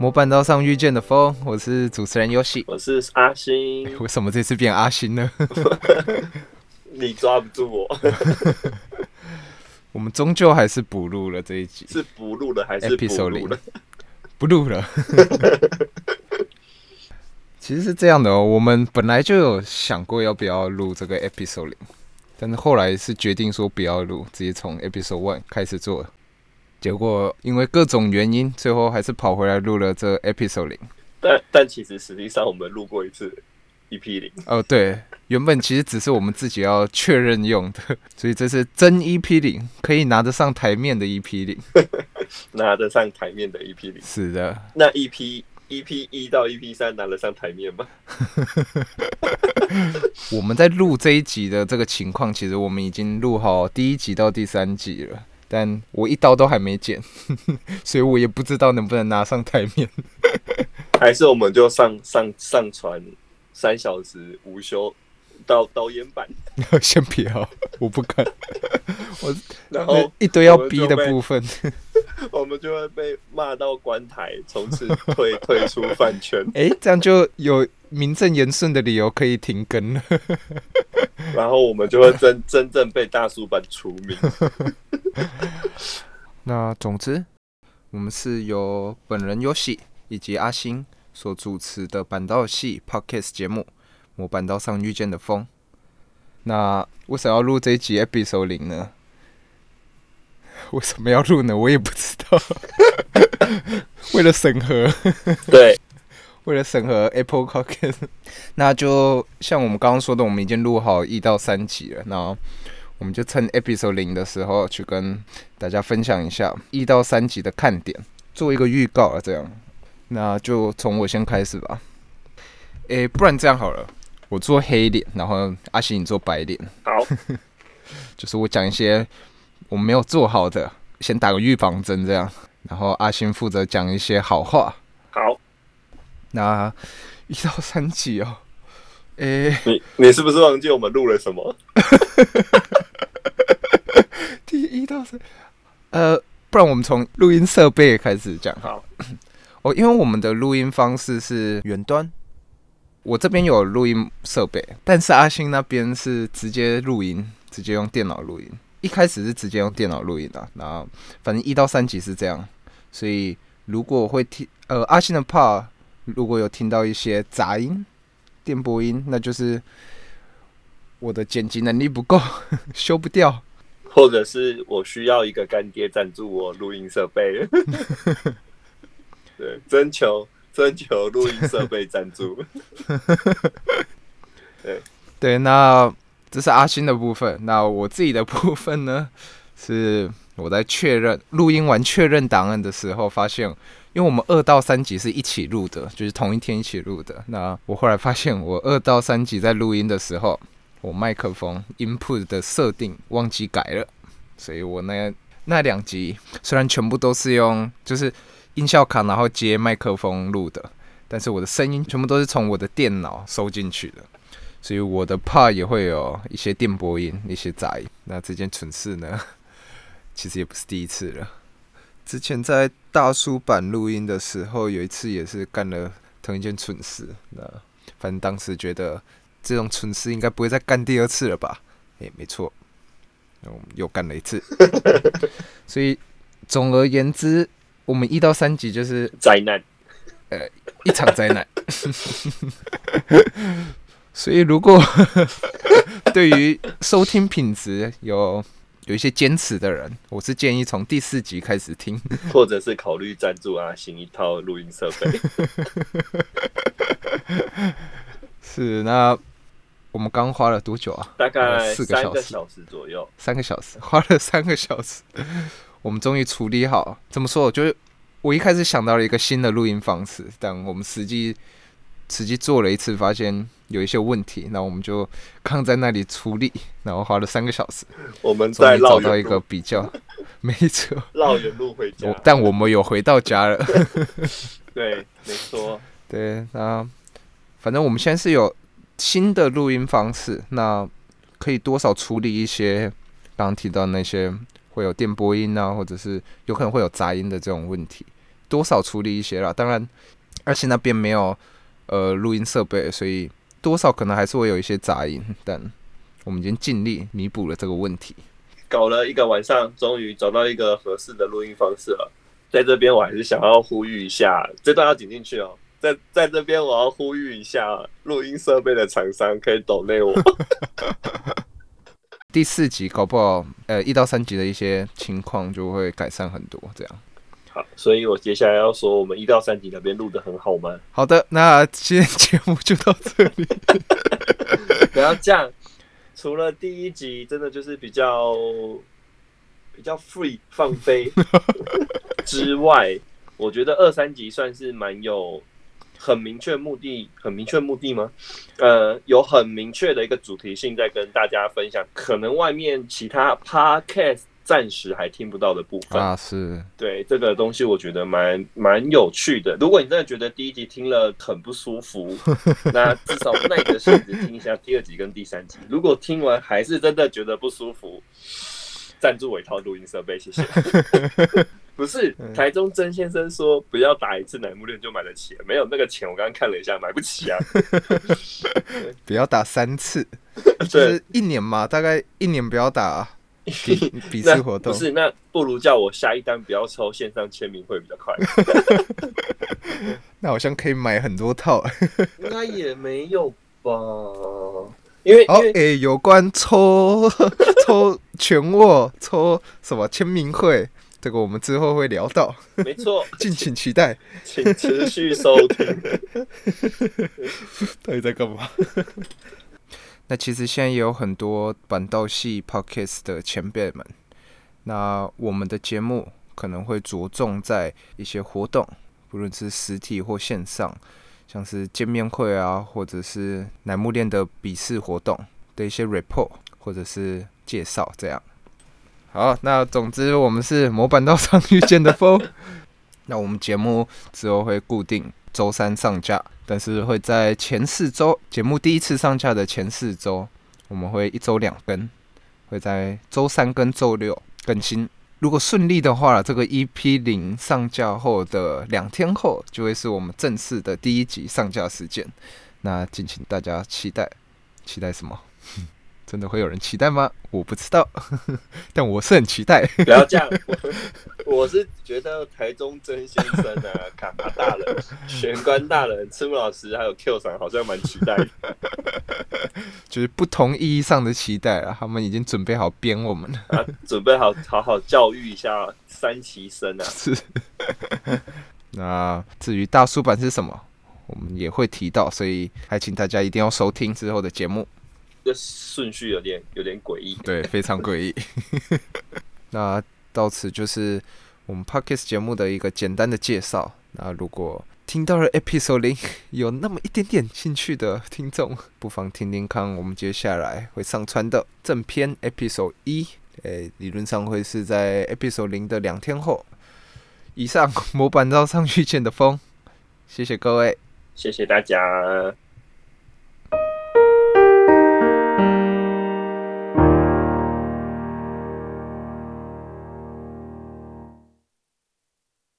模板道上遇见的风，我是主持人游戏。我是阿星，为什么这次变阿星呢？你抓不住我。我们终究还是补录了这一集，是补录了还是不 Episode 零录了？不录了。其实是这样的哦，我们本来就有想过要不要录这个 episode 零，但是后来是决定说不要录，直接从 episode one 开始做。结果因为各种原因，最后还是跑回来录了这 episode 零。但但其实实际上我们录过一次 EP 零，哦，对，原本其实只是我们自己要确认用的，所以这是真 EP 零，可以拿得上台面的 EP 零。拿得上台面的 EP 零。是的，那 EP EP 一到 EP 三拿得上台面吗？我们在录这一集的这个情况，其实我们已经录好第一集到第三集了，但我一刀都还没剪，所以我也不知道能不能拿上台面。还是我们就上上上传三小时无休导导演版，先不要，我不敢，然后一堆要逼的部分。我们就会被骂到关台，从此退退出饭圈。哎、这样就有名正言顺的理由可以停更了。然后我们就会真真正被大叔版除名。那总之，我们是由本人游戏以及阿星所主持的板道系 Podcast 节目《模板道上遇见的风》。那为什么要录这一集 Episode 零呢？为什么要录呢？我也不知道。为了审核，对，为了审核 Apple Podcast，那就像我们刚刚说的，我们已经录好一到三集了。那我们就趁 Episode 零的时候去跟大家分享一下一到三集的看点，做一个预告啊，这样。那就从我先开始吧。诶、不然这样好了，我做黑脸，然后阿喜你做白脸，好，就是我讲一些我没有做好的，先打个预防针这样。然后阿星负责讲一些好话。好，那一到三集哦，诶、你你是不是忘记我们录了什么？第一到三，呃，不然我们从录音设备开始讲好。好，哦，因为我们的录音方式是远端，我这边有录音设备，但是阿星那边是直接录音，直接用电脑录音。一开始是直接用电脑录音的，然后反正一到三集是这样，所以如果会听呃阿星的 part 如果有听到一些杂音、电波音，那就是我的剪辑能力不够，修不掉。或者是我需要一个干爹赞助我录音设备。对，征求 征求录音设备赞助。对对，那这是阿星的部分。那我自己的部分呢，是我在确认录音完确认档案的时候，发现，因为我们二到三集是一起录的，就是同一天一起录的。那我后来发现，我二到三集在录音的时候，我麦克风 input 的设定忘记改了，所以我那那两集虽然全部都是用就是音效卡，然后接麦克风录的，但是我的声音全部都是从我的电脑收进去的。所以我的帕也会有一些电波音、一些杂音。那这件蠢事呢，其实也不是第一次了。之前在大叔版录音的时候，有一次也是干了同一件蠢事。那反正当时觉得这种蠢事应该不会再干第二次了吧？诶、没错，我们又干了一次。所以总而言之，我们一到三集就是灾难，呃一场灾难。所以，如果 对于收听品质有有一些坚持的人，我是建议从第四集开始听。或者是考虑赞助阿星一套录音设备。是，那我们刚花了多久啊？大概四个小时三个小时左右。三个小时，花了三个小时，我们终于处理好。怎么说？我觉得我一开始想到了一个新的录音方式，但我们实际实际做了一次，发现有一些问题，那我们就刚在那里处理，然后花了三个小时，我们终于找到一个比较，没错。绕远路回家。但我们有回到家了。对，没错。对，那反正我们现在是有新的录音方式，那可以多少处理一些刚刚提到那些会有电波音啊，或者是有可能会有杂音的这种问题。多少处理一些啦。当然，而且那边没有呃录音设备，所以多少可能还是会有一些杂音，但我们已经尽力弥补了这个问题。搞了一个晚上，终于找到一个合适的录音方式了。在这边，我还是想要呼吁一下，这段要剪进去哦。在在这边，我要呼吁一下，录音设备的厂商可以抖内我。第四集搞不好，呃，一到三集的一些情况就会改善很多。这样，好，所以我接下来要说，我们一到三集那边录的很好吗？好的，那今天节目就到这里。不要这样，除了第一集真的就是比较比较 free 放飞之外，我觉得二三集算是蛮有。很明确目的，很明确目的吗？呃，有很明确的一个主题性在跟大家分享，可能外面其他 podcast 暂时还听不到的部分啊，是对这个东西，我觉得蛮蛮有趣的。如果你真的觉得第一集听了很不舒服，那至少耐着性子听一下第二集跟第三集。如果听完还是真的觉得不舒服，赞助我一套录音设备，谢谢。不是台中曾先生说不要打一次楠木链就买得起，没有那个钱，我刚刚看了一下，买不起啊。不要打三次，就是一年嘛，大概一年不要打 比比试活动。不是，那不如叫我下一单不要抽线上签名会比较快。那好像可以买很多套。应该也没有吧？因为哦，诶，有关抽抽全握抽什么签名会。这个我们之后会聊到，没错，敬请期待，请持续收听。到底在干嘛？那其实现在也有很多板道系 podcast 的前辈们，那我们的节目可能会着重在一些活动，不论是实体或线上，像是见面会啊，或者是乃木链的笔试活动的一些 report 或者是介绍，这样。好，那总之我们是模板道上遇见的风。那我们节目之后会固定周三上架，但是会在前四周节目第一次上架的前四周，我们会一周两更，会在周三跟周六更新。如果顺利的话，这个 EP 零上架后的两天后，就会是我们正式的第一集上架时间。那敬请大家期待，期待什么？真的会有人期待吗？我不知道，但我是很期待。不要这样，我是觉得台中曾先生啊、卡巴大人、玄关大人、赤木老师还有 Q 厂，好像蛮期待。就是不同意义上的期待啊，他们已经准备好编我们了，啊，准备好好好教育一下三旗生啊。是。那至于大叔版是什么，我们也会提到，所以还请大家一定要收听之后的节目。这顺序有点有点诡异，对，非常诡异。那到此就是我们 Podcast 节目的一个简单的介绍。那如果听到了 Episode 零，有那么一点点兴趣的听众，不妨听听看我们接下来会上传的正片 Episode 一。诶，理论上会是在 Episode 零的两天后。以上模板照上去见的风，谢谢各位，谢谢大家。